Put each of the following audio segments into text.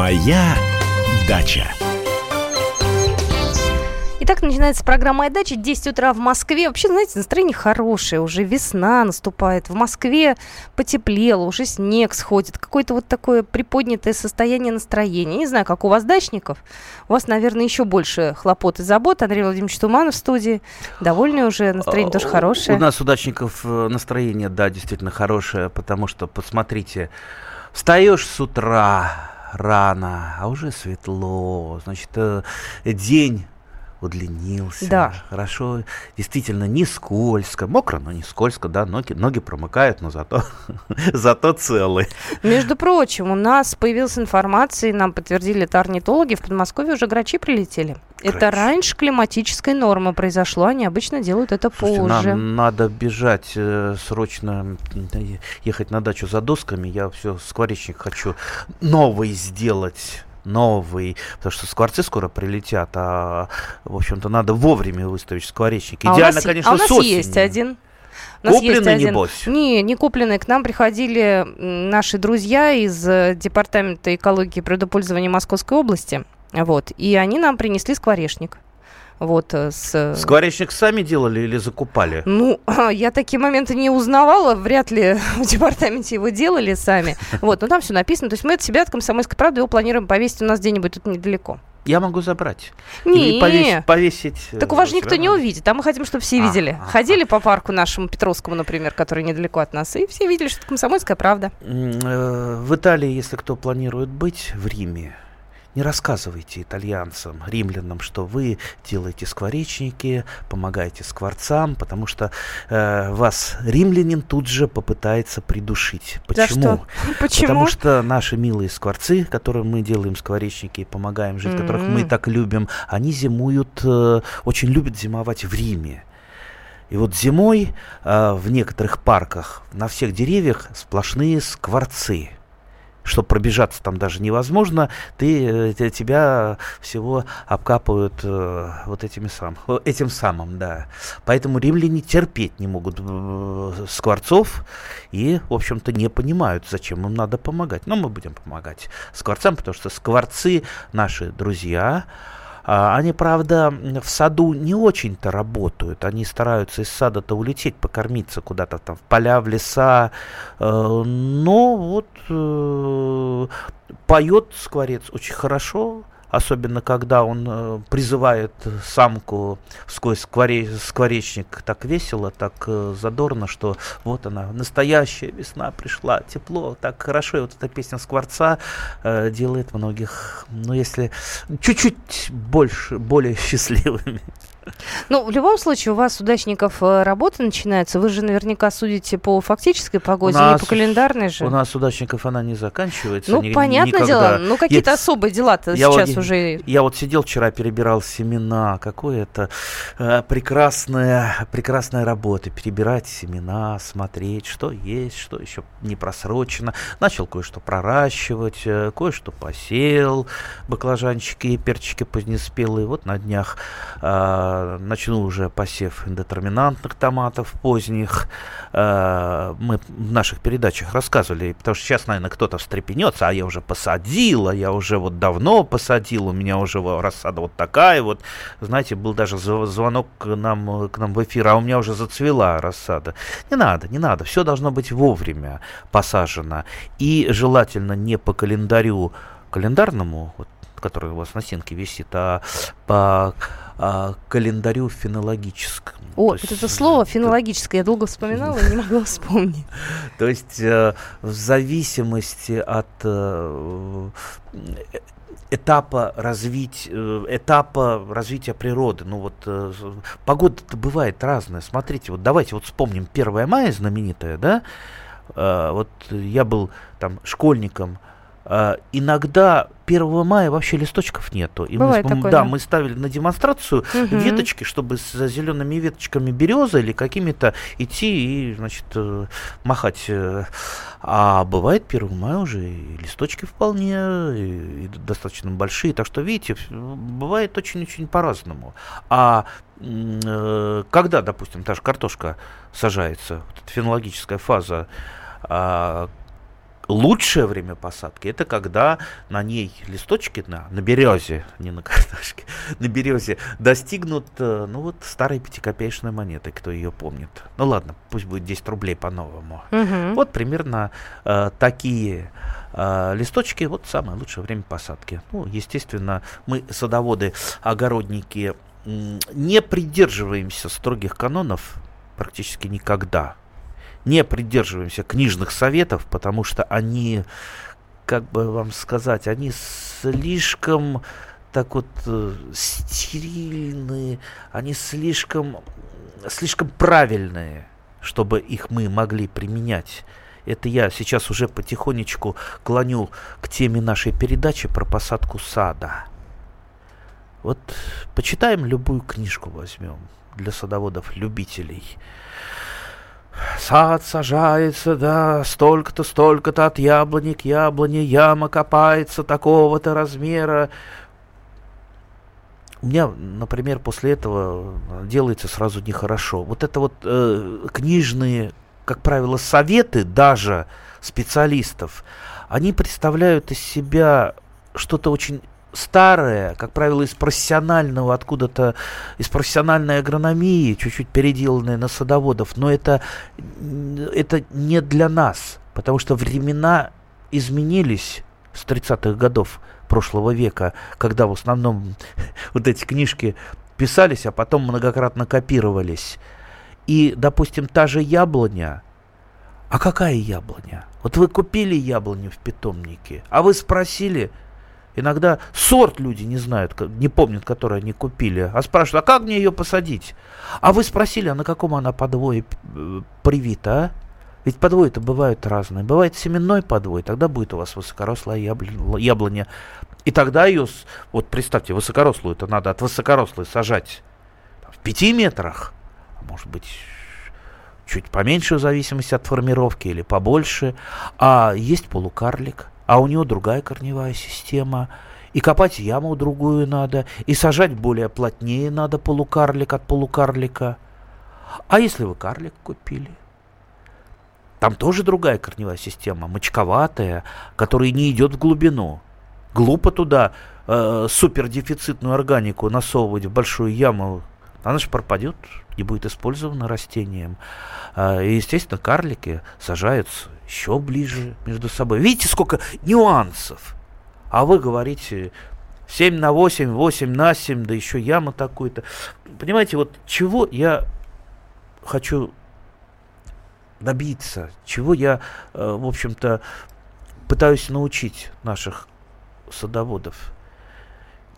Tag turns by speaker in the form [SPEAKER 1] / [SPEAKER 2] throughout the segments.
[SPEAKER 1] Моя дача.
[SPEAKER 2] Итак, начинается программа «Моя дача». 10 утра в Москве. Вообще, знаете, настроение хорошее. Уже весна наступает. В Москве потеплело, уже снег сходит. Какое-то вот такое приподнятое состояние настроения. Не знаю, как у вас, дачников. У вас, наверное, еще больше хлопот и забот. Андрей Владимирович Туманов в студии. Довольный уже, настроение тоже хорошее.
[SPEAKER 3] У нас, у дачников, э, настроение, да, действительно хорошее, потому что, посмотрите, встаешь с утра рано, а уже светло. Значит, э, день удлинился.
[SPEAKER 2] Да.
[SPEAKER 3] Хорошо, действительно, не скользко. Мокро, но не скользко, да, ноги, ноги промыкают, но зато, зато целы.
[SPEAKER 2] Между прочим, у нас появилась информация, и нам подтвердили это орнитологи, в Подмосковье уже грачи прилетели.
[SPEAKER 3] Грачи.
[SPEAKER 2] Это раньше климатической нормы произошло, они обычно делают это
[SPEAKER 3] Слушайте,
[SPEAKER 2] позже.
[SPEAKER 3] нам надо бежать э, срочно, ехать на дачу за досками. Я все, скворечник хочу новый сделать новый, потому что скворцы скоро прилетят, а, в общем-то, надо вовремя выставить скворечники.
[SPEAKER 2] А у
[SPEAKER 3] Идеально,
[SPEAKER 2] нас,
[SPEAKER 3] конечно,
[SPEAKER 2] а у нас
[SPEAKER 3] с осени.
[SPEAKER 2] есть один. У нас есть
[SPEAKER 3] Купленный,
[SPEAKER 2] один.
[SPEAKER 3] небось?
[SPEAKER 2] Не, не купленный. К нам приходили наши друзья из э, Департамента экологии и природопользования Московской области. Вот. И они нам принесли скворечник. Вот, э, с...
[SPEAKER 3] Скворечник сами делали или закупали?
[SPEAKER 2] Ну, я такие моменты не узнавала, вряд ли в департаменте его делали сами. Вот, но там все написано. То есть мы от себя, от комсомольской правды, его планируем повесить у нас где-нибудь тут недалеко.
[SPEAKER 3] Я могу забрать.
[SPEAKER 2] Не,
[SPEAKER 3] Или повесить. повесить э,
[SPEAKER 2] так у вас же никто не увидит, а мы хотим, чтобы все
[SPEAKER 3] А,
[SPEAKER 2] видели.
[SPEAKER 3] ага.
[SPEAKER 2] Ходили по парку нашему Петровскому, например, который недалеко от нас, и все видели, что это комсомольская правда.
[SPEAKER 3] Э, В Италии, если кто планирует быть в Риме, не рассказывайте итальянцам, римлянам, что вы делаете скворечники, помогаете скворцам, потому что э, вас римлянин тут же попытается придушить.
[SPEAKER 2] За
[SPEAKER 3] Почему?
[SPEAKER 2] что? Почему?
[SPEAKER 3] Потому что наши милые скворцы, которым мы делаем скворечники и помогаем жить, которых мы так любим, они зимуют, э, очень любят зимовать в Риме. И вот зимой э, в некоторых парках на всех деревьях сплошные скворцы. Чтобы пробежаться там даже невозможно, ты, э, те- тебя всего обкапывают э, вот этими сам, э, этим самым, да. Поэтому римляне терпеть не могут э, скворцов и, в общем-то, не понимают, зачем им надо помогать. Но мы будем помогать скворцам, потому что скворцы наши друзья. А, Они, правда, в саду не очень-то работают. Они стараются из сада-то улететь, покормиться куда-то там в поля, в леса. Э, Но вот э, поет скворец очень хорошо. Особенно, когда он э, призывает самку сквозь скворе- скворечник так весело, так э, задорно, что вот она, настоящая весна пришла, тепло, так хорошо. И вот эта песня скворца э, делает многих, ну, если чуть-чуть больше, более счастливыми.
[SPEAKER 2] Ну, в любом случае, у вас, удачников, э, работа начинается. Вы же наверняка судите по фактической погоде, не
[SPEAKER 3] нас-
[SPEAKER 2] по календарной же.
[SPEAKER 3] У нас удачников она не заканчивается.
[SPEAKER 2] ну,
[SPEAKER 3] ни-
[SPEAKER 2] понятное
[SPEAKER 3] никогда.
[SPEAKER 2] дело. Ну, какие-то
[SPEAKER 3] Я-
[SPEAKER 2] особые дела-то
[SPEAKER 3] я вот
[SPEAKER 2] сейчас
[SPEAKER 3] не-
[SPEAKER 2] уже...
[SPEAKER 3] Я вот сидел вчера, перебирал семена. Какое это э, прекрасная, прекрасная работа. Перебирать семена, смотреть, что есть, что еще не просрочено. Начал кое-что проращивать, э, кое-что посеял. Баклажанчики и перчики позднеспелые. Вот на днях э, начну уже посев индетерминантных томатов поздних. Э, мы в наших передачах рассказывали, потому что сейчас, наверное, кто-то встрепенется, а я уже посадил, а я уже вот давно посадил, у меня уже рассада вот такая вот. Знаете, был даже зв- звонок к нам, э, к нам в эфир, а у меня уже зацвела рассада. Не надо, не надо, все должно быть вовремя посажено. И желательно не по календарю календарному, вот, который у вас на стенке висит, а по а, календарю фенологическому.
[SPEAKER 2] О, вот
[SPEAKER 3] есть,
[SPEAKER 2] это слово фенологическое я долго вспоминала и не могла вспомнить.
[SPEAKER 3] то есть э, в зависимости от э, этапа развить, э, этапа развития природы. Ну вот э, погода-то бывает разная. Смотрите, вот давайте вот вспомним 1 мая знаменитое, да? Э, вот я был там школьником. Э, иногда 1 мая вообще листочков нету. И
[SPEAKER 2] Бывает
[SPEAKER 3] мы,
[SPEAKER 2] такое,
[SPEAKER 3] да,
[SPEAKER 2] да.
[SPEAKER 3] мы ставили на демонстрацию
[SPEAKER 2] Мгм.
[SPEAKER 3] веточки, чтобы с зелеными веточками березы или какими-то идти и, значит, э, махать. э. А бывает 1 мая уже и листочки вполне и, и достаточно большие. Так что, видите, бывает очень-очень по-разному. А э, когда, допустим, та же картошка сажается, вот эта фенологическая фаза, а, лучшее время посадки это когда на ней листочки на, на березе, не на картошке, на березе достигнут, э, ну вот, старой пятикопеечной монеты, кто ее помнит. Ну ладно, пусть будет 10 рублей по-новому.
[SPEAKER 2] Мгм.
[SPEAKER 3] Вот примерно э, такие э, листочки, вот самое лучшее время посадки. Ну, естественно, мы, садоводы, огородники, не придерживаемся строгих канонов практически никогда. Не придерживаемся книжных советов, потому что они, как бы вам сказать, они слишком так вот э, стерильные, они слишком, слишком правильные, чтобы их мы могли применять. Это я сейчас уже потихонечку клоню к теме нашей передачи про посадку сада. Вот почитаем любую книжку возьмем для садоводов-любителей. Сад сажается, да, столько-то, столько-то от яблони к яблоне, яма копается такого-то размера. У меня, например, после этого делается сразу нехорошо. Вот это вот э, книжные, как правило, советы даже специалистов, они представляют из себя что-то очень старое, как правило, из профессионального, откуда-то, из профессиональной агрономии, чуть-чуть переделанное на садоводов, но это, это не для нас, потому что времена изменились с 30-х годов прошлого века, когда в основном вот эти книжки писались, а потом многократно копировались. И, допустим, та же яблоня, а какая яблоня? Вот вы купили яблоню в питомнике, а вы спросили, иногда сорт люди не знают, не помнят, который они купили, а спрашивают, а как мне ее посадить? А вы спросили, а на каком она подвое привита, а? Ведь подвои-то бывают разные. Бывает семенной подвой, тогда будет у вас высокорослая ябло- яблоня. И тогда ее, вот представьте, высокорослую-то надо от высокорослой сажать в пяти метрах, а может быть чуть поменьше в зависимости от формировки или побольше. А есть полукарлик, а у него другая корневая система. И копать яму другую надо, и сажать более плотнее надо полукарлик от полукарлика. А если вы карлик купили? Там тоже другая корневая система, мочковатая, которая не идет в глубину. Глупо туда э, супердефицитную органику насовывать в большую яму. Она же пропадет, не будет использована растением. А, и, естественно, карлики сажаются еще ближе между собой. Видите, сколько нюансов. А вы говорите 7 на 8, 8 на 7, да еще яма такую-то. Понимаете, вот чего я хочу добиться, чего я, э, в общем-то, пытаюсь научить наших садоводов.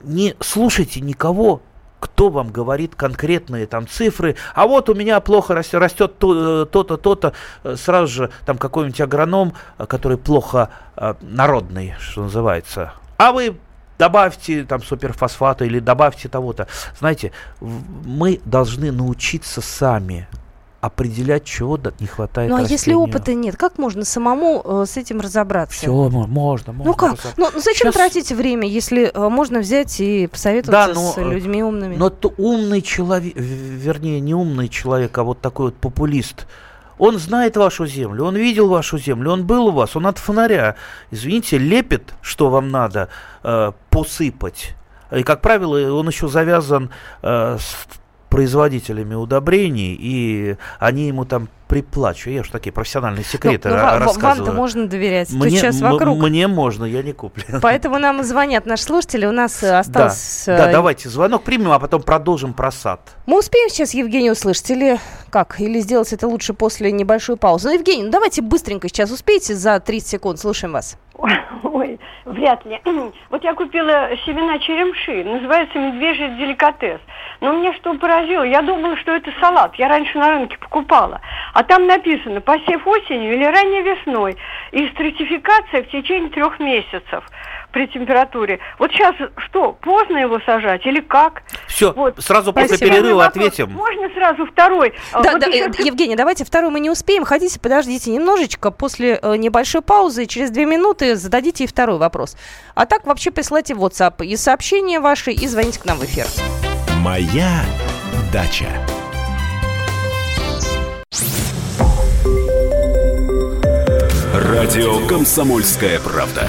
[SPEAKER 3] Не слушайте никого, кто вам говорит конкретные там цифры, а вот у меня плохо растет, растет э, то-то, то-то, Э, сразу же там какой-нибудь агроном, э, который плохо народный, что называется, а вы добавьте там суперфосфата или добавьте того-то. Знаете, мы должны научиться сами определять, чего не хватает
[SPEAKER 2] Ну а если
[SPEAKER 3] растению.
[SPEAKER 2] опыта нет, как можно самому э, с этим разобраться?
[SPEAKER 3] Все, можно, можно.
[SPEAKER 2] Ну как?
[SPEAKER 3] разобраться.
[SPEAKER 2] Ну ну зачем
[SPEAKER 3] Щас-
[SPEAKER 2] тратить время, если э, можно взять и посоветоваться
[SPEAKER 3] Да, но,
[SPEAKER 2] с
[SPEAKER 3] э,
[SPEAKER 2] людьми умными?
[SPEAKER 3] Но то умный человек, вернее, не умный человек, а вот такой вот популист, он знает вашу землю, он видел вашу землю, он был у вас, он от фонаря, извините, лепит, что вам надо э, посыпать. И, как правило, он еще завязан э, с производителями удобрений, и они ему там приплачивают. Я уж такие профессиональные
[SPEAKER 2] Ну,
[SPEAKER 3] секреты
[SPEAKER 2] ну, ва-
[SPEAKER 3] рассказываю.
[SPEAKER 2] Вам-то можно доверять.
[SPEAKER 3] Мне,
[SPEAKER 2] сейчас вокруг.
[SPEAKER 3] мне можно, я не куплен.
[SPEAKER 2] Поэтому нам звонят наши слушатели. У нас э, осталось...
[SPEAKER 3] Да,
[SPEAKER 2] э,
[SPEAKER 3] давайте звонок примем, а потом продолжим про сад.
[SPEAKER 2] Мы успеем сейчас Евгения услышать или как? Или сделать это лучше после небольшой паузы? Ну, Евгений, ну давайте быстренько сейчас успейте за 30 секунд. Слушаем вас.
[SPEAKER 4] Ой, вряд ли. Вот я купила семена черемши, называется медвежий деликатес. Но меня что поразило, я думала, что это салат. Я раньше на рынке покупала. А там написано, посев осенью или ранней весной. И стратификация в течение трех месяцев при температуре. Вот сейчас что, поздно его сажать или как?
[SPEAKER 3] Все,
[SPEAKER 4] Вот.
[SPEAKER 3] сразу после
[SPEAKER 2] Спасибо.
[SPEAKER 3] перерыва
[SPEAKER 4] Вопрос.
[SPEAKER 3] ответим.
[SPEAKER 4] Можно сразу второй? А
[SPEAKER 2] Да,
[SPEAKER 4] вот
[SPEAKER 2] да,
[SPEAKER 4] еще
[SPEAKER 2] Евгений, давайте второй мы не успеем. Хотите, подождите немножечко. После э, небольшой паузы, через две минуты зададите и второй вопрос. А так вообще присылайте в WhatsApp и сообщения ваши, и звоните к нам в эфир.
[SPEAKER 1] Моя дача. Радио «Комсомольская правда».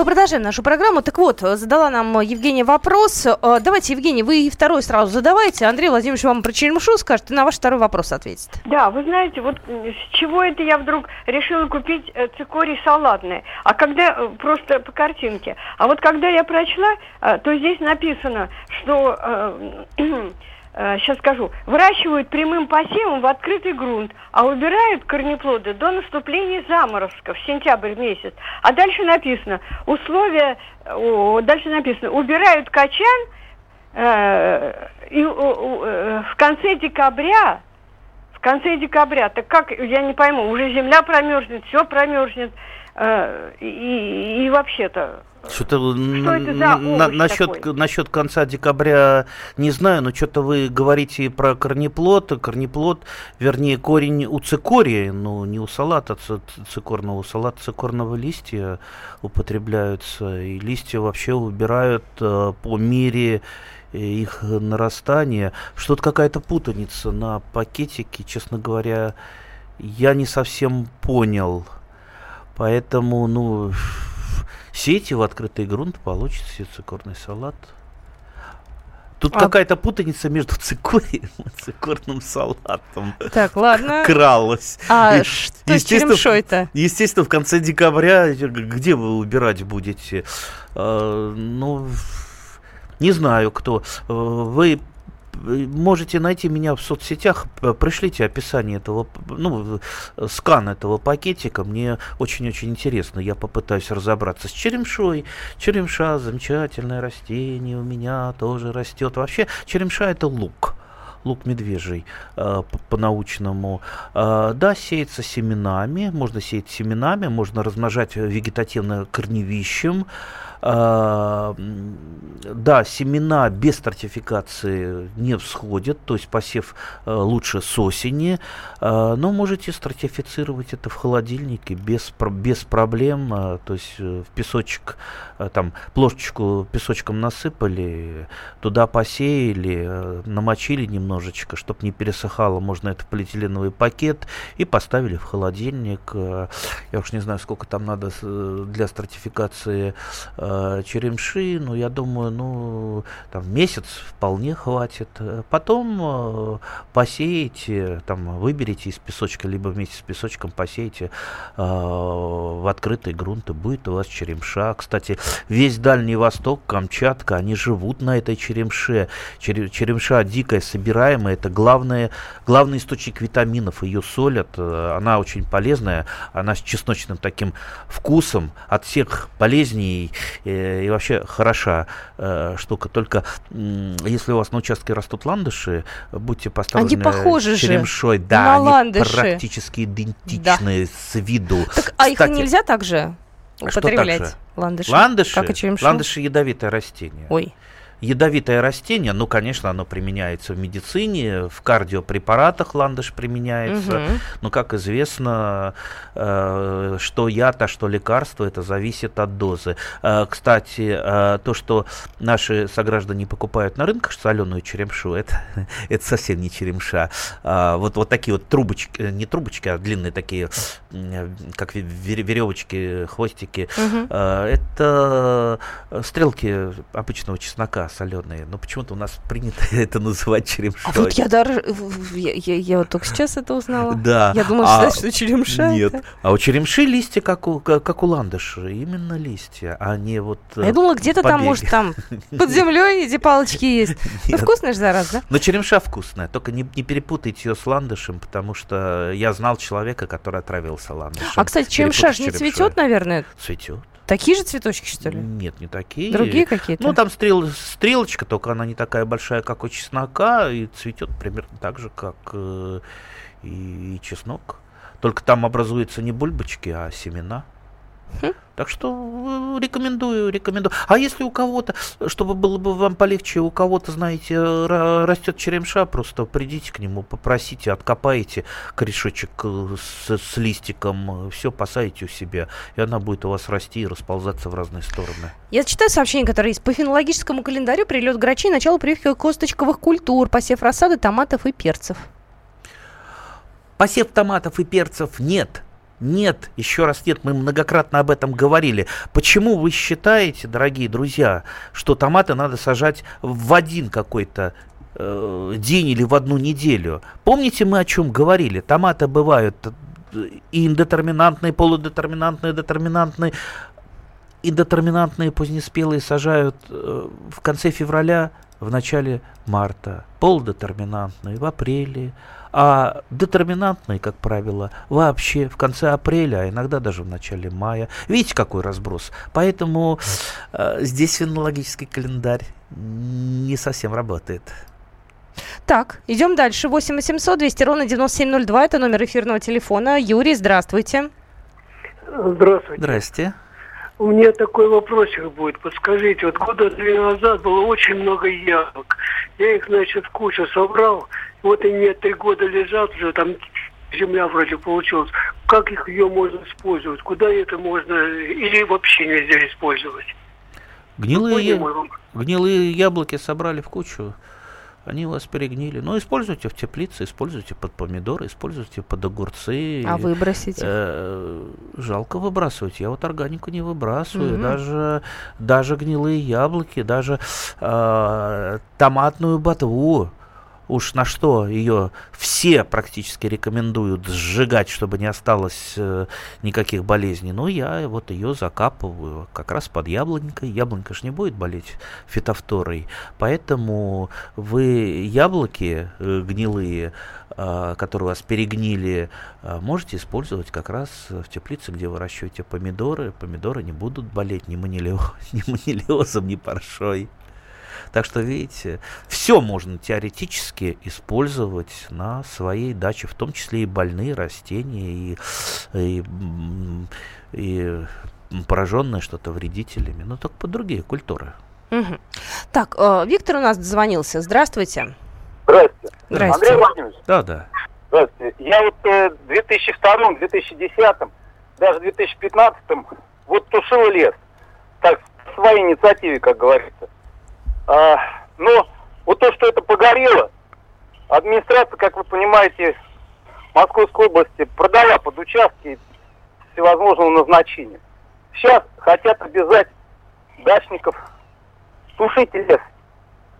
[SPEAKER 2] Мы продолжаем нашу программу. Так вот, задала нам Евгения вопрос. Э, Давайте, Евгений, вы второй сразу задавайте. Андрей Владимирович вам про черемшу скажет и на ваш второй вопрос ответит.
[SPEAKER 4] Да, вы знаете, вот с чего это я вдруг решила купить э, цикорий салатный? А когда, э, просто по картинке, а вот когда я прочла, то здесь написано, что, сейчас скажу, выращивают прямым посевом в открытый грунт, а убирают корнеплоды до наступления заморозков, в сентябрь месяц. А дальше написано, условия, о, дальше написано, убирают качан, э, и, о, э, в конце декабря в конце декабря. Так как, я не пойму, уже земля промерзнет, все промерзнет. э, и, и вообще-то...
[SPEAKER 3] Что-то
[SPEAKER 4] Что это за овощ
[SPEAKER 3] насчет, насчет конца декабря не знаю, но что-то вы говорите про корнеплод. Корнеплод, вернее, корень у цикории, ну, не у салата цикорного, у салата цикорного листья употребляются. И листья вообще убирают э, по мере э, их нарастания. Что-то какая-то путаница на пакетике, честно говоря, я не совсем понял. Поэтому, ну, сейте в открытый грунт, получится цикорный салат. Тут
[SPEAKER 2] А-
[SPEAKER 3] какая-то путаница между цикорием и цикорным салатом
[SPEAKER 2] Так, ладно.
[SPEAKER 3] кралась.
[SPEAKER 2] А
[SPEAKER 3] И,
[SPEAKER 2] что с черемшой-то?
[SPEAKER 3] Естественно, в конце декабря, где вы убирать будете? Э, ну, не знаю, кто. Вы можете найти меня в соцсетях, пришлите описание этого, ну, скан этого пакетика, мне очень-очень интересно, я попытаюсь разобраться с черемшой. Черемша замечательное растение, у меня тоже растет. Вообще, черемша это лук лук медвежий э, по-научному. Э, да, сеется семенами, можно сеять семенами, можно размножать вегетативно корневищем. М, да, семена без стратификации не всходят, то есть посев э, лучше с осени, э, но можете стратифицировать это в холодильнике без, без проблем, э, то есть э, в песочек, э, там плошечку песочком насыпали, туда посеяли, намочили немножечко, чтобы не пересыхало, можно это в полиэтиленовый пакет и поставили в холодильник. Я уж не знаю, сколько там надо для стратификации черемши, но я думаю, ну, там месяц вполне хватит. Э, Потом э, посеете, там, выберите из песочка, либо вместе с песочком посеете э, в открытый грунт, и будет у вас черемша. Кстати, весь Дальний Восток, Камчатка, они живут на этой черемше. Чере- Черемша дикая, собираемая, это главное, главный источник витаминов. Ее солят, э, она очень полезная, она с чесночным таким вкусом, от всех полезней э, и вообще хороша э, штука. Только если у вас на участке растут ландыши, будьте осторожны.
[SPEAKER 2] Они похожи же
[SPEAKER 3] черемшой.
[SPEAKER 2] на
[SPEAKER 3] Да, они
[SPEAKER 2] ландыши.
[SPEAKER 3] практически идентичны с виду.
[SPEAKER 2] Так, а их
[SPEAKER 3] Кстати,
[SPEAKER 2] нельзя так же
[SPEAKER 3] А что так
[SPEAKER 2] употреблять?
[SPEAKER 3] же?
[SPEAKER 2] Ландыши.
[SPEAKER 3] Ландыши,
[SPEAKER 2] Как и черемшу?
[SPEAKER 3] ландыши ядовитое растение.
[SPEAKER 2] Ой.
[SPEAKER 3] Ядовитое растение, ну, конечно, оно применяется в медицине, в кардиопрепаратах ландыш применяется.
[SPEAKER 2] Мгм.
[SPEAKER 3] Но, как известно, э, что яд, а что лекарство, это зависит от дозы. Э, кстати, э, то, что наши сограждане покупают на рынках соленую черемшу, это, это совсем не черемша. А, вот, вот такие вот трубочки, э, не трубочки, а длинные такие, как ве- веревочки, хвостики.
[SPEAKER 2] Мгм.
[SPEAKER 3] А, Это э, стрелки обычного чеснока соленые. Но почему-то у нас принято это называть черемшой.
[SPEAKER 2] А вот я даже... Я, я- я вот только сейчас это узнала.
[SPEAKER 3] Да.
[SPEAKER 2] Я думала,
[SPEAKER 3] А,
[SPEAKER 2] что, черемша
[SPEAKER 3] Нет.
[SPEAKER 2] это.
[SPEAKER 3] А у черемши листья, как у, как, как у ландыша. Именно листья, а не вот
[SPEAKER 2] А Я думала, где-то там, может, там под землей эти палочки есть. Ну, вкусная же зараз, да?
[SPEAKER 3] Но черемша вкусная, только не, не перепутайте ее с ландышем, потому что я знал человека, который отравился ландышем.
[SPEAKER 2] А, кстати, черемша же не цветет, наверное?
[SPEAKER 3] Цветет.
[SPEAKER 2] Такие же цветочки, что ли?
[SPEAKER 3] Нет, не такие.
[SPEAKER 2] Другие какие-то?
[SPEAKER 3] Ну, там стрел, стрелочка, только она не такая большая, как у чеснока, и цветет примерно так же, как э, и, и чеснок. Только там образуются не бульбочки, а семена. Хм. Так что э, рекомендую, рекомендую. А если у кого-то, чтобы было бы вам полегче, у кого-то, знаете, растет черемша, просто придите к нему, попросите, откопаете корешочек э, с, с листиком, все посадите у себя, и она будет у вас расти и расползаться в разные стороны.
[SPEAKER 2] Я читаю сообщение, которое есть. По фенологическому календарю прилет грачей, начало прививки косточковых культур, посев рассады томатов и перцев.
[SPEAKER 3] Посев томатов и перцев нет – нет, еще раз нет, мы многократно об этом говорили. Почему вы считаете, дорогие друзья, что томаты надо сажать в один какой-то э, день или в одну неделю? Помните, мы о чем говорили? Томаты бывают э, и индетерминантные, полудетерминантные, детерминантные. Индетерминантные позднеспелые сажают э, в конце февраля, в начале марта. Полудетерминантные в апреле а детерминантные, как правило, вообще в конце апреля, а иногда даже в начале мая. Видите, какой разброс? Поэтому э, здесь фенологический календарь не совсем работает.
[SPEAKER 2] Так, идем дальше. 8 800 200 ровно 9702. Это номер эфирного телефона. Юрий, здравствуйте.
[SPEAKER 5] Здравствуйте.
[SPEAKER 3] Здрасте.
[SPEAKER 5] У меня такой вопросик будет. Подскажите, вот года три назад было очень много яблок. Я их, значит, в кучу собрал вот они три года лежат уже, там земля вроде получилась. Как их ее можно использовать? Куда это можно или вообще нельзя использовать?
[SPEAKER 3] Гнилые, ну, гнилые яблоки собрали в кучу, они у вас перегнили. Ну, используйте в теплице, используйте под помидоры, используйте под огурцы.
[SPEAKER 2] А выбросить?
[SPEAKER 3] Э, жалко выбрасывать. Я вот органику не выбрасываю. Угу. Даже, даже гнилые яблоки, даже э, томатную ботву уж на что ее все практически рекомендуют сжигать, чтобы не осталось э, никаких болезней. Но я вот ее закапываю как раз под яблонькой. Яблонька же не будет болеть фитофторой. Поэтому вы яблоки э, гнилые, э, которые у вас перегнили, э, можете использовать как раз в теплице, где вы выращиваете помидоры. Помидоры не будут болеть ни манилиозом, ни паршой. Так что, видите, все можно теоретически использовать на своей даче, в том числе и больные растения, и, и, и пораженные что-то вредителями, но только под другие культуры.
[SPEAKER 2] Угу. Так, э, Виктор у нас дозвонился. Здравствуйте.
[SPEAKER 6] Здравствуйте.
[SPEAKER 2] Здравствуйте.
[SPEAKER 6] Андрей Владимирович.
[SPEAKER 3] Да, да.
[SPEAKER 6] Здравствуйте. Я вот э, в 2002, 2010, даже 2015 вот тушил лес. Так, по своей инициативе, как говорится. А, но вот то, что это погорело, администрация, как вы понимаете, Московской области продала под участки всевозможного назначения. Сейчас хотят обязать дачников тушить лес,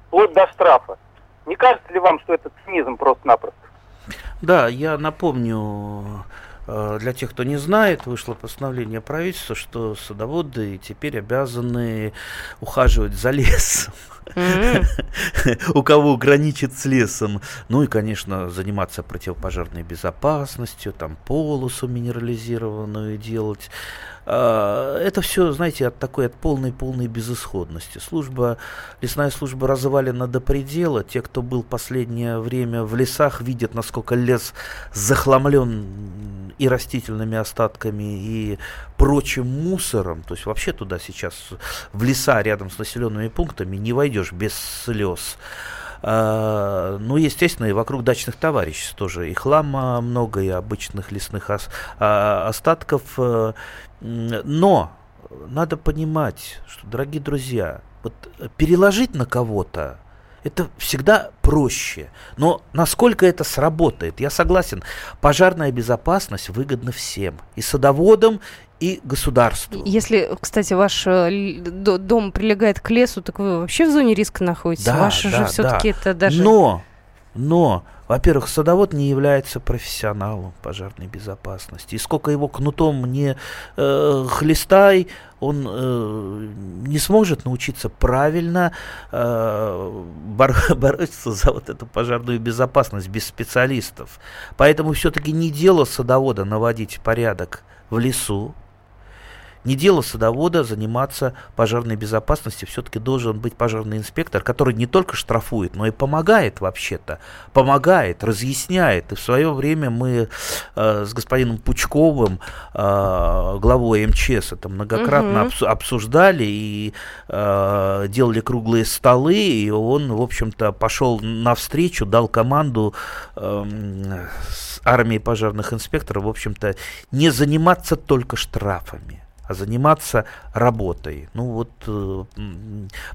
[SPEAKER 6] вплоть до штрафа. Не кажется ли вам, что это цинизм просто-напросто?
[SPEAKER 3] Да, я напомню для тех, кто не знает, вышло постановление правительства, что садоводы теперь обязаны ухаживать за лесом. У кого граничит с лесом. Ну и, конечно, заниматься противопожарной безопасностью, там полосу минерализированную делать. А, это все, знаете, от такой, от полной-полной безысходности. Служба, лесная служба развалена до предела. Те, кто был последнее время в лесах, видят, насколько лес захламлен и растительными остатками, и прочим мусором. То есть вообще туда сейчас, в леса рядом с населенными пунктами, не войдешь без слез. Uh, ну, естественно, и вокруг дачных товариществ тоже и хлама много, и обычных лесных uh, остатков. Uh, но надо понимать, что, дорогие друзья, вот переложить на кого-то это всегда проще. Но насколько это сработает? Я согласен, пожарная безопасность выгодна всем. И садоводам, и государству.
[SPEAKER 2] Если, кстати, ваш э, дом прилегает к лесу, так вы вообще в зоне риска находитесь.
[SPEAKER 3] Да,
[SPEAKER 2] Ваше
[SPEAKER 3] да,
[SPEAKER 2] же все-таки
[SPEAKER 3] да.
[SPEAKER 2] это даже...
[SPEAKER 3] Но, но во-первых, садовод не является профессионалом пожарной безопасности. И сколько его кнутом не э, хлестай, он э, не сможет научиться правильно э, бор- бороться за вот эту пожарную безопасность без специалистов. Поэтому все-таки не дело садовода наводить порядок в лесу, Не дело садовода заниматься пожарной безопасностью. Все-таки должен быть пожарный инспектор, который не только штрафует, но и помогает вообще-то. Помогает, разъясняет. И в свое время мы э, с господином Пучковым, э, главой МЧС, это многократно угу. обсуждали и э, делали круглые столы. И он, в общем-то, пошел навстречу, дал команду э, с армией пожарных инспекторов, в общем-то, не заниматься только штрафами заниматься работой. Ну вот э,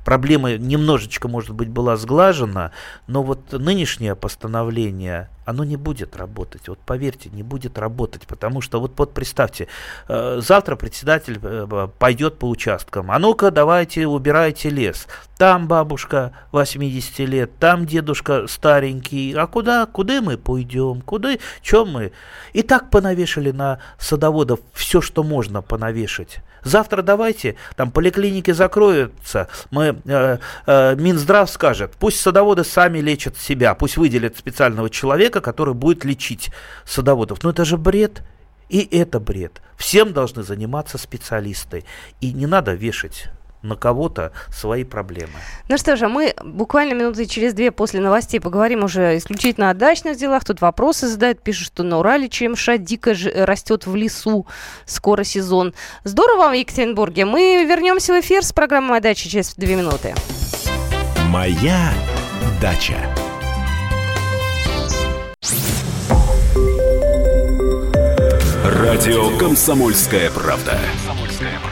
[SPEAKER 3] проблема немножечко, может быть, была сглажена, но вот нынешнее постановление оно не будет работать. Вот поверьте, не будет работать, потому что вот, вот представьте, э, завтра председатель э, пойдет по участкам, а ну-ка давайте убирайте лес. Там бабушка 80 лет, там дедушка старенький, а куда, куда мы пойдем, куда, чем мы? И так понавешали на садоводов все, что можно понавешать. Завтра давайте, там поликлиники закроются, мы, э, э, Минздрав скажет, пусть садоводы сами лечат себя, пусть выделят специального человека, который будет лечить садоводов. Но это же бред. И это бред. Всем должны заниматься специалисты. И не надо вешать на кого-то свои проблемы.
[SPEAKER 2] Ну что же, мы буквально минуты через две после новостей поговорим уже исключительно о дачных делах. Тут вопросы задают, пишут, что на Урале ЧМШ дико растет в лесу. Скоро сезон. Здорово вам в Екатеринбурге. Мы вернемся в эфир с программой «Моя дача» через две минуты.
[SPEAKER 1] «Моя дача». Радио «Комсомольская правда».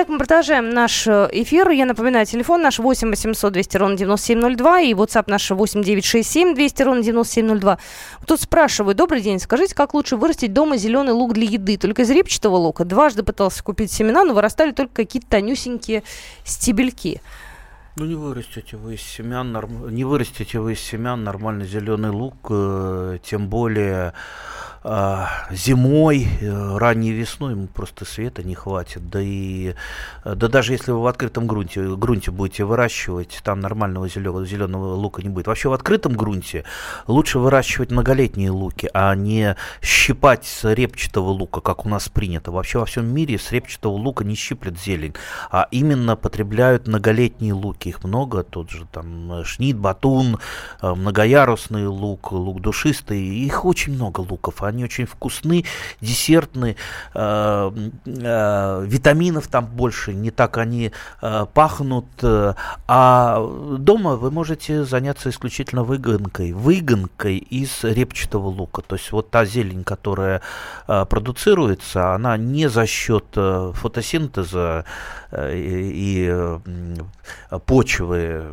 [SPEAKER 2] Итак, мы продолжаем наш э, эфир. Я напоминаю, телефон наш 8 800 200 ровно 9702 и WhatsApp наш 8 967 200 ровно 9702. Тут спрашивают, добрый день, скажите, как лучше вырастить дома зеленый лук для еды? Только из репчатого лука. Дважды пытался купить семена, но вырастали только какие-то тонюсенькие стебельки.
[SPEAKER 3] Ну не вырастите вы из семян, не вырастите вы из семян нормальный зеленый лук, э, тем более зимой, э, ранней весной ему просто света не хватит. Да и э, да даже если вы в открытом грунте, грунте будете выращивать, там нормального зеленого, зеленого лука не будет. Вообще в открытом грунте лучше выращивать многолетние луки, а не щипать с репчатого лука, как у нас принято. Вообще во всем мире с репчатого лука не щиплет зелень, а именно потребляют многолетние луки. Их много, тот же там шнит, батун, э, многоярусный лук, лук душистый. Их очень много луков они очень вкусны, десертные, э, э, витаминов там больше, не так они э, пахнут, а дома вы можете заняться исключительно выгонкой, выгонкой из репчатого лука, то есть вот та зелень, которая э, продуцируется, она не за счет фотосинтеза и, почвы,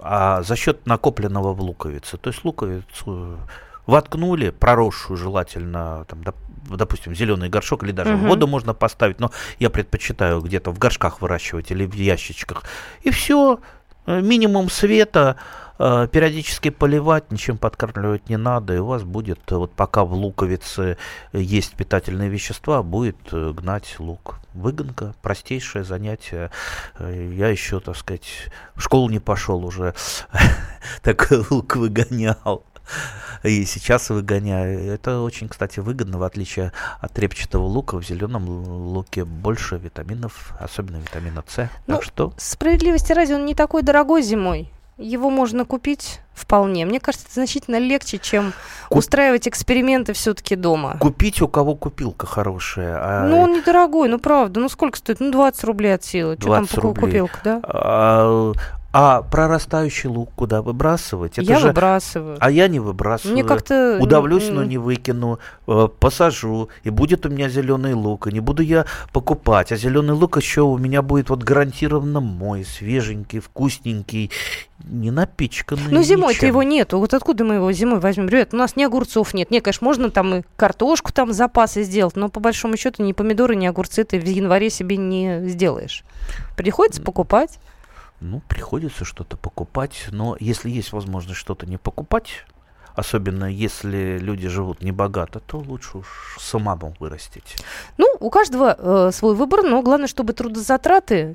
[SPEAKER 3] а за счет накопленного в луковице. То есть луковицу воткнули, проросшую желательно, там, доп, допустим, зеленый горшок или даже угу. воду можно поставить, но я предпочитаю где-то в горшках выращивать или в ящичках. И все, э, минимум света, э, периодически поливать, ничем подкармливать не надо, и у вас будет, э, вот пока в луковице есть питательные вещества, будет гнать лук. Выгонка, простейшее занятие. Я еще, так сказать, в школу не пошел уже, такой лук выгонял и сейчас выгоняю. Это очень, кстати, выгодно, в отличие от репчатого лука. В зеленом луке больше витаминов, особенно витамина С.
[SPEAKER 2] Ну, так что... Справедливости ради, он не такой дорогой зимой. Его можно купить вполне. Мне кажется, это значительно легче, чем Куп... устраивать эксперименты все-таки дома.
[SPEAKER 3] Купить у кого купилка хорошая.
[SPEAKER 2] А... Ну, он недорогой, ну правда. Ну сколько стоит? Ну, 20 рублей от силы. Что там
[SPEAKER 3] рублей.
[SPEAKER 2] купилка, да?
[SPEAKER 3] А, А прорастающий лук куда выбрасывать? Это
[SPEAKER 2] я
[SPEAKER 3] же...
[SPEAKER 2] выбрасываю.
[SPEAKER 3] А я не выбрасываю.
[SPEAKER 2] Мне как-то...
[SPEAKER 3] Удавлюсь,
[SPEAKER 2] м,
[SPEAKER 3] но не выкину, э, посажу, и будет у меня зеленый лук, и не буду я покупать. А зеленый лук еще у меня будет вот гарантированно мой, свеженький, вкусненький, не напичканный.
[SPEAKER 2] Ну, зимой-то его нету. Вот откуда мы его зимой возьмем? Ребят, у нас ни огурцов нет. Не, конечно, можно там и картошку там запасы сделать, но по большому счету ни помидоры, ни огурцы ты в январе себе не сделаешь. Приходится покупать.
[SPEAKER 3] Ну, приходится что-то покупать, но если есть возможность что-то не покупать, особенно если люди живут небогато, то лучше уж самому вырастить.
[SPEAKER 2] Ну, у каждого э, свой выбор, но главное, чтобы трудозатраты,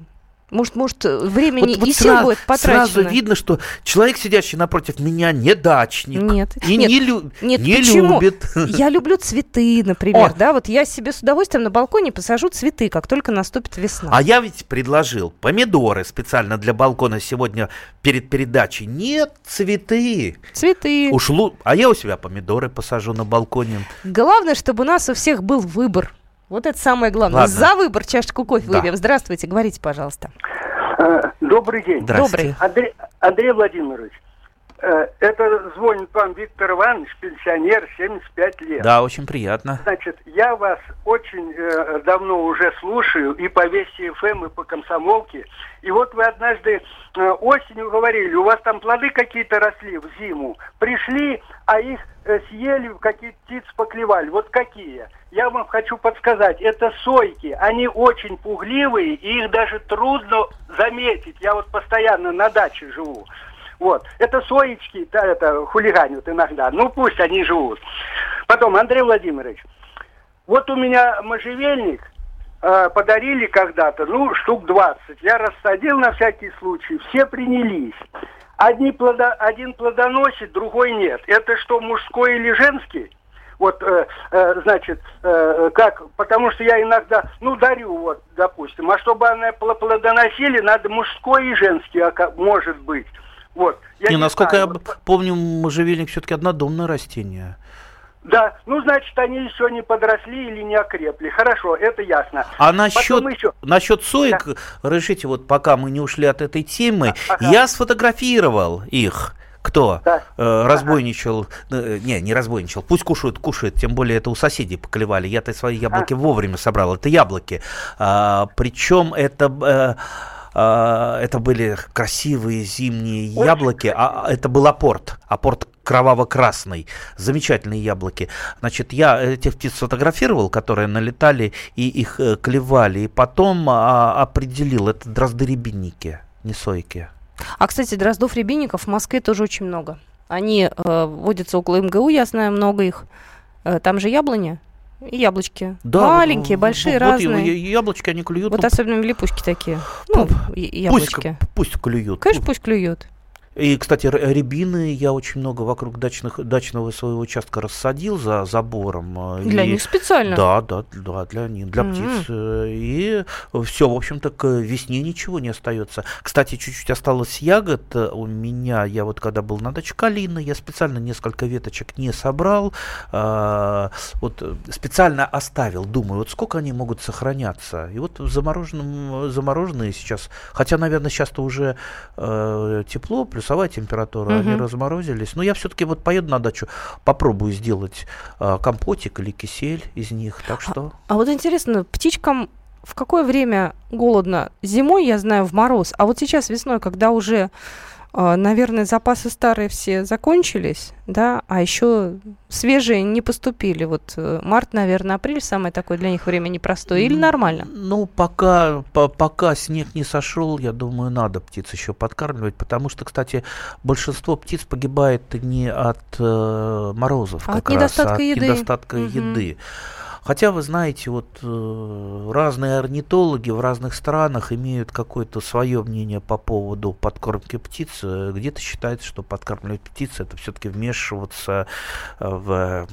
[SPEAKER 2] может, может, э, времени и сил
[SPEAKER 3] сра-
[SPEAKER 2] будет потрачено.
[SPEAKER 3] сразу видно, что человек, сидящий напротив меня, не дачник.
[SPEAKER 2] Нет.
[SPEAKER 3] И
[SPEAKER 2] Нет,
[SPEAKER 3] не, лю-
[SPEAKER 2] нет,
[SPEAKER 3] не
[SPEAKER 2] почему?
[SPEAKER 3] любит.
[SPEAKER 2] Я люблю цветы, например,
[SPEAKER 3] О!
[SPEAKER 2] да, вот я себе с удовольствием на балконе посажу цветы, как только наступит весна.
[SPEAKER 3] А я ведь предложил помидоры специально для балкона сегодня перед передачей. Нет, цветы.
[SPEAKER 2] Цветы.
[SPEAKER 3] Уж лу- А я у себя помидоры посажу на балконе.
[SPEAKER 2] Главное, чтобы у нас у всех был выбор. Вот это самое главное.
[SPEAKER 3] Ладно.
[SPEAKER 2] За выбор чашечку кофе
[SPEAKER 3] Да.
[SPEAKER 2] выпьем. Здравствуйте, говорите, пожалуйста.
[SPEAKER 5] Э, Добрый день.
[SPEAKER 2] Добрый.
[SPEAKER 5] Андрей, Андрей Владимирович, это звонит вам Виктор Иванович, пенсионер, 75 лет.
[SPEAKER 3] Да, очень приятно.
[SPEAKER 5] Значит, я вас очень э, давно уже слушаю и по Вести ФМ, и по Комсомолке. И вот вы однажды э, осенью говорили, у вас там плоды какие-то росли в зиму. Пришли, а их э, съели, какие птицы поклевали. Вот какие? Я вам хочу подсказать, это сойки. Они очень пугливые, и их даже трудно заметить. Я вот постоянно на даче живу. Вот. Это соечки, да, это хулиганят иногда. Ну, пусть они живут. Потом, Андрей Владимирович, вот у меня можжевельник э, подарили когда-то, ну, штук 20. Я рассадил на всякий случай, все принялись. Одни плодо, один плодоносит, другой нет. Это что, мужской или женский? Вот, э, э, значит, э, как, потому что я иногда, ну, дарю, вот, допустим, а чтобы она плодоносили, надо мужской и женский, ока- может быть. Вот. Я
[SPEAKER 3] не, насколько
[SPEAKER 5] знаю,
[SPEAKER 3] я помню, можжевельник все-таки однодомное растение.
[SPEAKER 5] Да, ну, значит, они еще не подросли или не окрепли. Хорошо, это ясно.
[SPEAKER 3] А насчет,
[SPEAKER 5] еще.
[SPEAKER 3] насчет соек, разрешите, вот пока мы не ушли от этой темы,
[SPEAKER 5] Ага.
[SPEAKER 3] я сфотографировал их. Кто
[SPEAKER 5] Да.
[SPEAKER 3] э, разбойничал, э, не, не разбойничал, пусть кушают, кушают, тем более это у соседей поклевали. Я-то свои яблоки вовремя собрал, это яблоки. А, причем это... э, а, это были красивые зимние
[SPEAKER 5] Очень
[SPEAKER 3] яблоки, а а это был апорт, апорт кроваво-красный, замечательные яблоки. Значит, я этих птиц сфотографировал, которые налетали и их э, клевали, и потом а, определил, это дрозды-рябинники, не сойки.
[SPEAKER 2] А, кстати, дроздов рябинников в Москве тоже очень много. Они э, водятся около МГУ, я знаю, много их. Э, там же яблони и яблочки. Маленькие,
[SPEAKER 3] вот-
[SPEAKER 2] большие,
[SPEAKER 3] вот
[SPEAKER 2] разные.
[SPEAKER 3] я- яблочки они клюют.
[SPEAKER 2] Вот
[SPEAKER 3] ну,
[SPEAKER 2] особенно липучки такие. Ну,
[SPEAKER 3] пусть,
[SPEAKER 2] яблочки.
[SPEAKER 3] пусть клюют.
[SPEAKER 2] Конечно, пусть клюют.
[SPEAKER 3] И, кстати, рябины я очень много вокруг дачных, дачного своего участка рассадил за забором. э,
[SPEAKER 2] Для
[SPEAKER 3] и-
[SPEAKER 2] них специально.
[SPEAKER 3] Да, да, да, для них, для
[SPEAKER 2] Мгм.
[SPEAKER 3] птиц. э, И все, в общем-то, к весне ничего не остается. Кстати, чуть-чуть осталось ягод э, у меня. Я вот когда был на даче калины, я специально несколько веточек не собрал. а, Вот э, специально оставил. Думаю, вот сколько они могут сохраняться. И вот в замороженном, замороженные сейчас, хотя, наверное, сейчас-то уже э, тепло, плюсовая температура, они
[SPEAKER 2] Мгм.
[SPEAKER 3] разморозились. Но я все-таки вот поеду на дачу, попробую сделать э, компотик или кисель из них. Так что
[SPEAKER 2] А вот интересно, птичкам в какое время голодно? Зимой, я знаю, в мороз. А вот сейчас весной, когда уже, наверное, запасы старые все закончились, да, а еще свежие не поступили. Вот э, март, наверное, апрель самое такое для них время непростое. Или нормально?
[SPEAKER 3] Ну, пока, по- пока снег не сошел, я думаю, надо птиц еще подкармливать, потому что, кстати, большинство птиц погибает не от э, морозов,
[SPEAKER 2] А
[SPEAKER 3] как
[SPEAKER 2] от
[SPEAKER 3] раз,
[SPEAKER 2] недостатка
[SPEAKER 3] а от
[SPEAKER 2] еды.
[SPEAKER 3] недостатка
[SPEAKER 2] Мгм.
[SPEAKER 3] еды. Хотя, вы знаете, вот э, разные орнитологи в разных странах имеют какое-то свое мнение по поводу подкормки птиц. Э, Где-то считается, что подкармливать птиц это все-таки вмешиваться э, в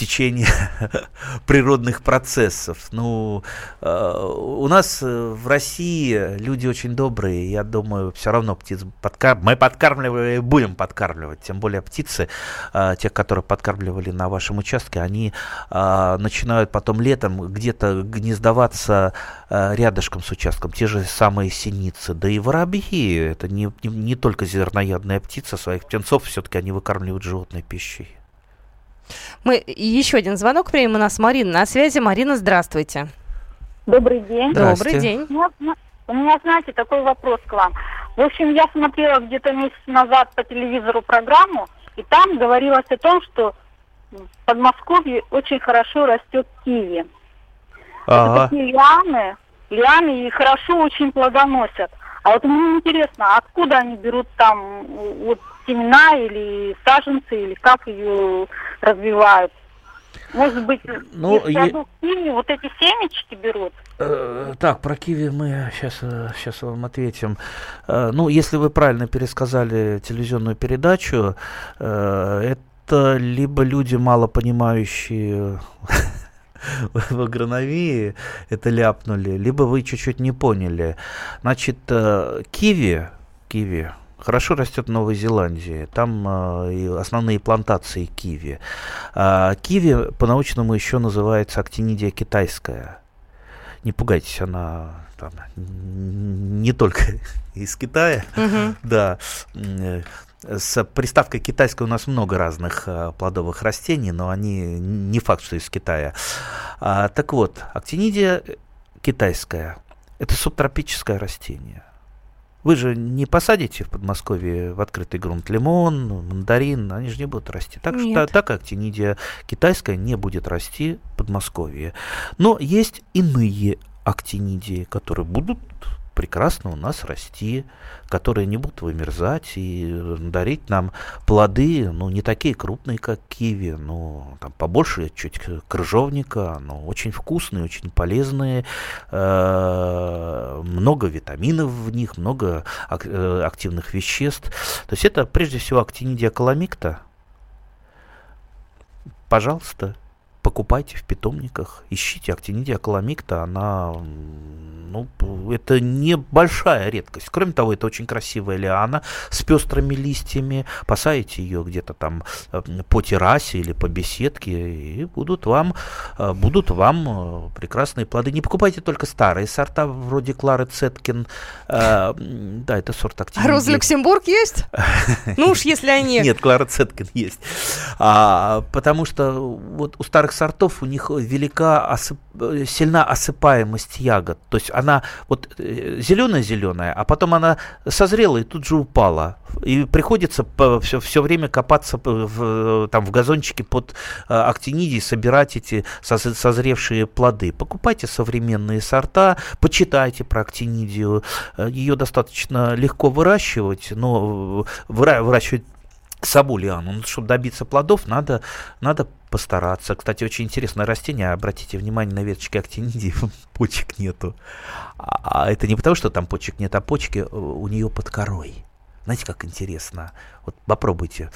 [SPEAKER 3] течение природных процессов. Ну, э, у нас э, в России люди очень добрые, я думаю, все равно птиц подкар... мы подкармливаем и будем подкармливать, тем более птицы, э, тех, которые подкармливали на вашем участке, они начинают потом летом где-то гнездоваться рядышком с участком, те же самые синицы, да и воробьи, это не, не, не только зерноядная птица, своих птенцов все-таки они выкармливают животной пищей.
[SPEAKER 2] Мы еще один звонок примем. У нас Марина на связи. Марина, здравствуйте.
[SPEAKER 7] Добрый день.
[SPEAKER 2] Добрый день.
[SPEAKER 7] У меня, знаете, такой вопрос к вам. В общем, я смотрела где-то месяц назад по телевизору программу, и там говорилось о том, что в Подмосковье очень хорошо растет киви. Ага. Это такие лианы, лианы и хорошо очень плодоносят. А вот мне интересно, откуда они берут там вот семена или саженцы, или как ее развивают? Может быть, ну, из я... киви вот эти семечки берут?
[SPEAKER 3] Э, так, про киви мы сейчас, сейчас вам ответим. Э, ну, если вы правильно пересказали телевизионную передачу, э, это либо люди, мало понимающие в агрономии, это ляпнули, либо вы чуть-чуть не поняли. Значит, киви, киви, хорошо растет в Новой Зеландии. Там э, основные плантации киви. А, киви по-научному еще называется актинидия китайская. Не пугайтесь, она там, не только из Китая. Угу. Да. С приставкой китайской у нас много разных э, плодовых растений, но они не факт, что из Китая. А, так вот, актинидия китайская – это субтропическое растение. Вы же не посадите в Подмосковье в открытый грунт лимон, мандарин, они же не будут расти. Так Нет. что так актинидия китайская не будет расти в Подмосковье. Но есть иные актинидии, которые будут прекрасно у нас расти, которые не будут вымерзать и дарить нам плоды, ну, не такие крупные, как киви, но там побольше чуть крыжовника, но очень вкусные, очень полезные, э, много витаминов в них, много э, активных веществ. То есть это прежде всего актинидия каламикта. Пожалуйста, покупайте в питомниках, ищите актинидия каламикта, она ну, это небольшая редкость. Кроме того, это очень красивая лиана с пестрыми листьями. Посадите ее где-то там э, по террасе или по беседке, и будут вам, э, будут вам э, прекрасные плоды. Не покупайте только старые сорта, вроде Клары Цеткин. Да, это сорт активный.
[SPEAKER 2] А Роза Люксембург есть? Ну уж если они...
[SPEAKER 3] Нет, Клара Цеткин есть. А, потому что вот у старых сортов у них велика, осып... сильна осыпаемость ягод. То есть она вот зеленая-зеленая, а потом она созрела и тут же упала. И приходится все, все время копаться в, там, в газончике под э, актинидией, собирать эти созревшие плоды. Покупайте современные сорта, почитайте про актинидию. Э, Ее достаточно легко выращивать, но выращивать саму лиану. Ну, чтобы добиться плодов, надо, надо постараться. Кстати, очень интересное растение. Обратите внимание на веточки актинидии. Почек нету. А, а это не потому, что там почек нет, а почки э, у нее под корой. Знаете, как интересно. Вот попробуйте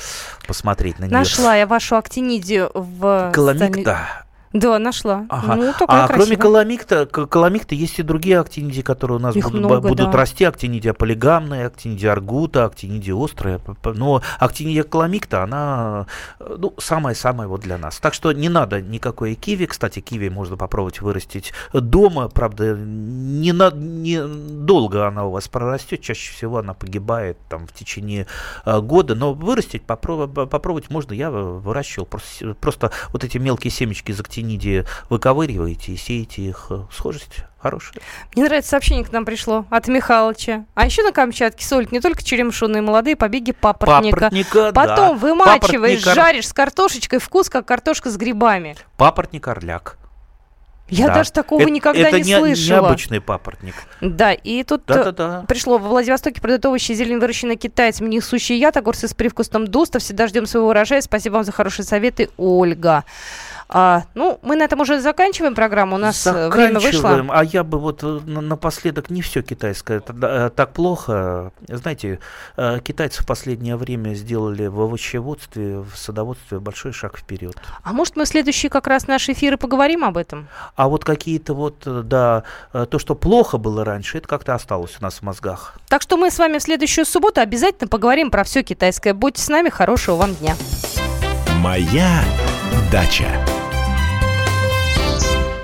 [SPEAKER 3] посмотреть на нее.
[SPEAKER 2] Нашла я вашу актинидию в...
[SPEAKER 3] Каламикта.
[SPEAKER 2] Да, нашла.
[SPEAKER 3] Ага. Ну, а кроме каламикта, каламикта есть и другие актинидии, которые у нас будут, много, будут да. расти. Актинидия полигамная, актинидия аргута, актинидия острая. Но актинидия каламикта, она ну, самая-самая вот для нас. Так что не надо никакой киви. Кстати, киви можно попробовать вырастить дома. Правда, не, на, не долго она у вас прорастет. Чаще всего она погибает там в течение э, года. Но вырастить, попробовать, попробовать можно. Я выращивал просто, просто вот эти мелкие семечки из актинидии ниде выковыриваете и сеете их. Э, схожесть хорошая.
[SPEAKER 2] Мне нравится сообщение к нам пришло от Михалыча. А еще на Камчатке солят не только черемшуны молодые побеги папоротника.
[SPEAKER 3] Папоротника,
[SPEAKER 2] Потом да. вымачиваешь, Папоротник... жаришь с картошечкой, вкус как картошка с грибами.
[SPEAKER 3] Папоротник орляк.
[SPEAKER 2] Я да. даже такого это, никогда это не, не слышала.
[SPEAKER 3] Это необычный папоротник.
[SPEAKER 2] Да, и тут да, да, да. пришло во Владивостоке продают овощи зелень выращенная китайцами, несущие яд, огурцы с привкусом дуста. Всегда ждем своего урожая. Спасибо вам за хорошие советы, Ольга. А, ну, мы на этом уже заканчиваем программу. У нас э, время вышло.
[SPEAKER 3] Заканчиваем, а я бы вот э, на- напоследок не все китайское э, так плохо. Знаете, китайцы в последнее время сделали в овощеводстве, в садоводстве большой шаг вперед.
[SPEAKER 2] А может, мы в следующие как раз наши эфиры поговорим об этом?
[SPEAKER 3] А вот какие-то вот, да, то, что плохо было раньше, это как-то осталось у нас в мозгах.
[SPEAKER 2] Так что мы с вами в следующую субботу обязательно поговорим про все китайское. Будьте с нами, хорошего вам дня.
[SPEAKER 1] Моя дача.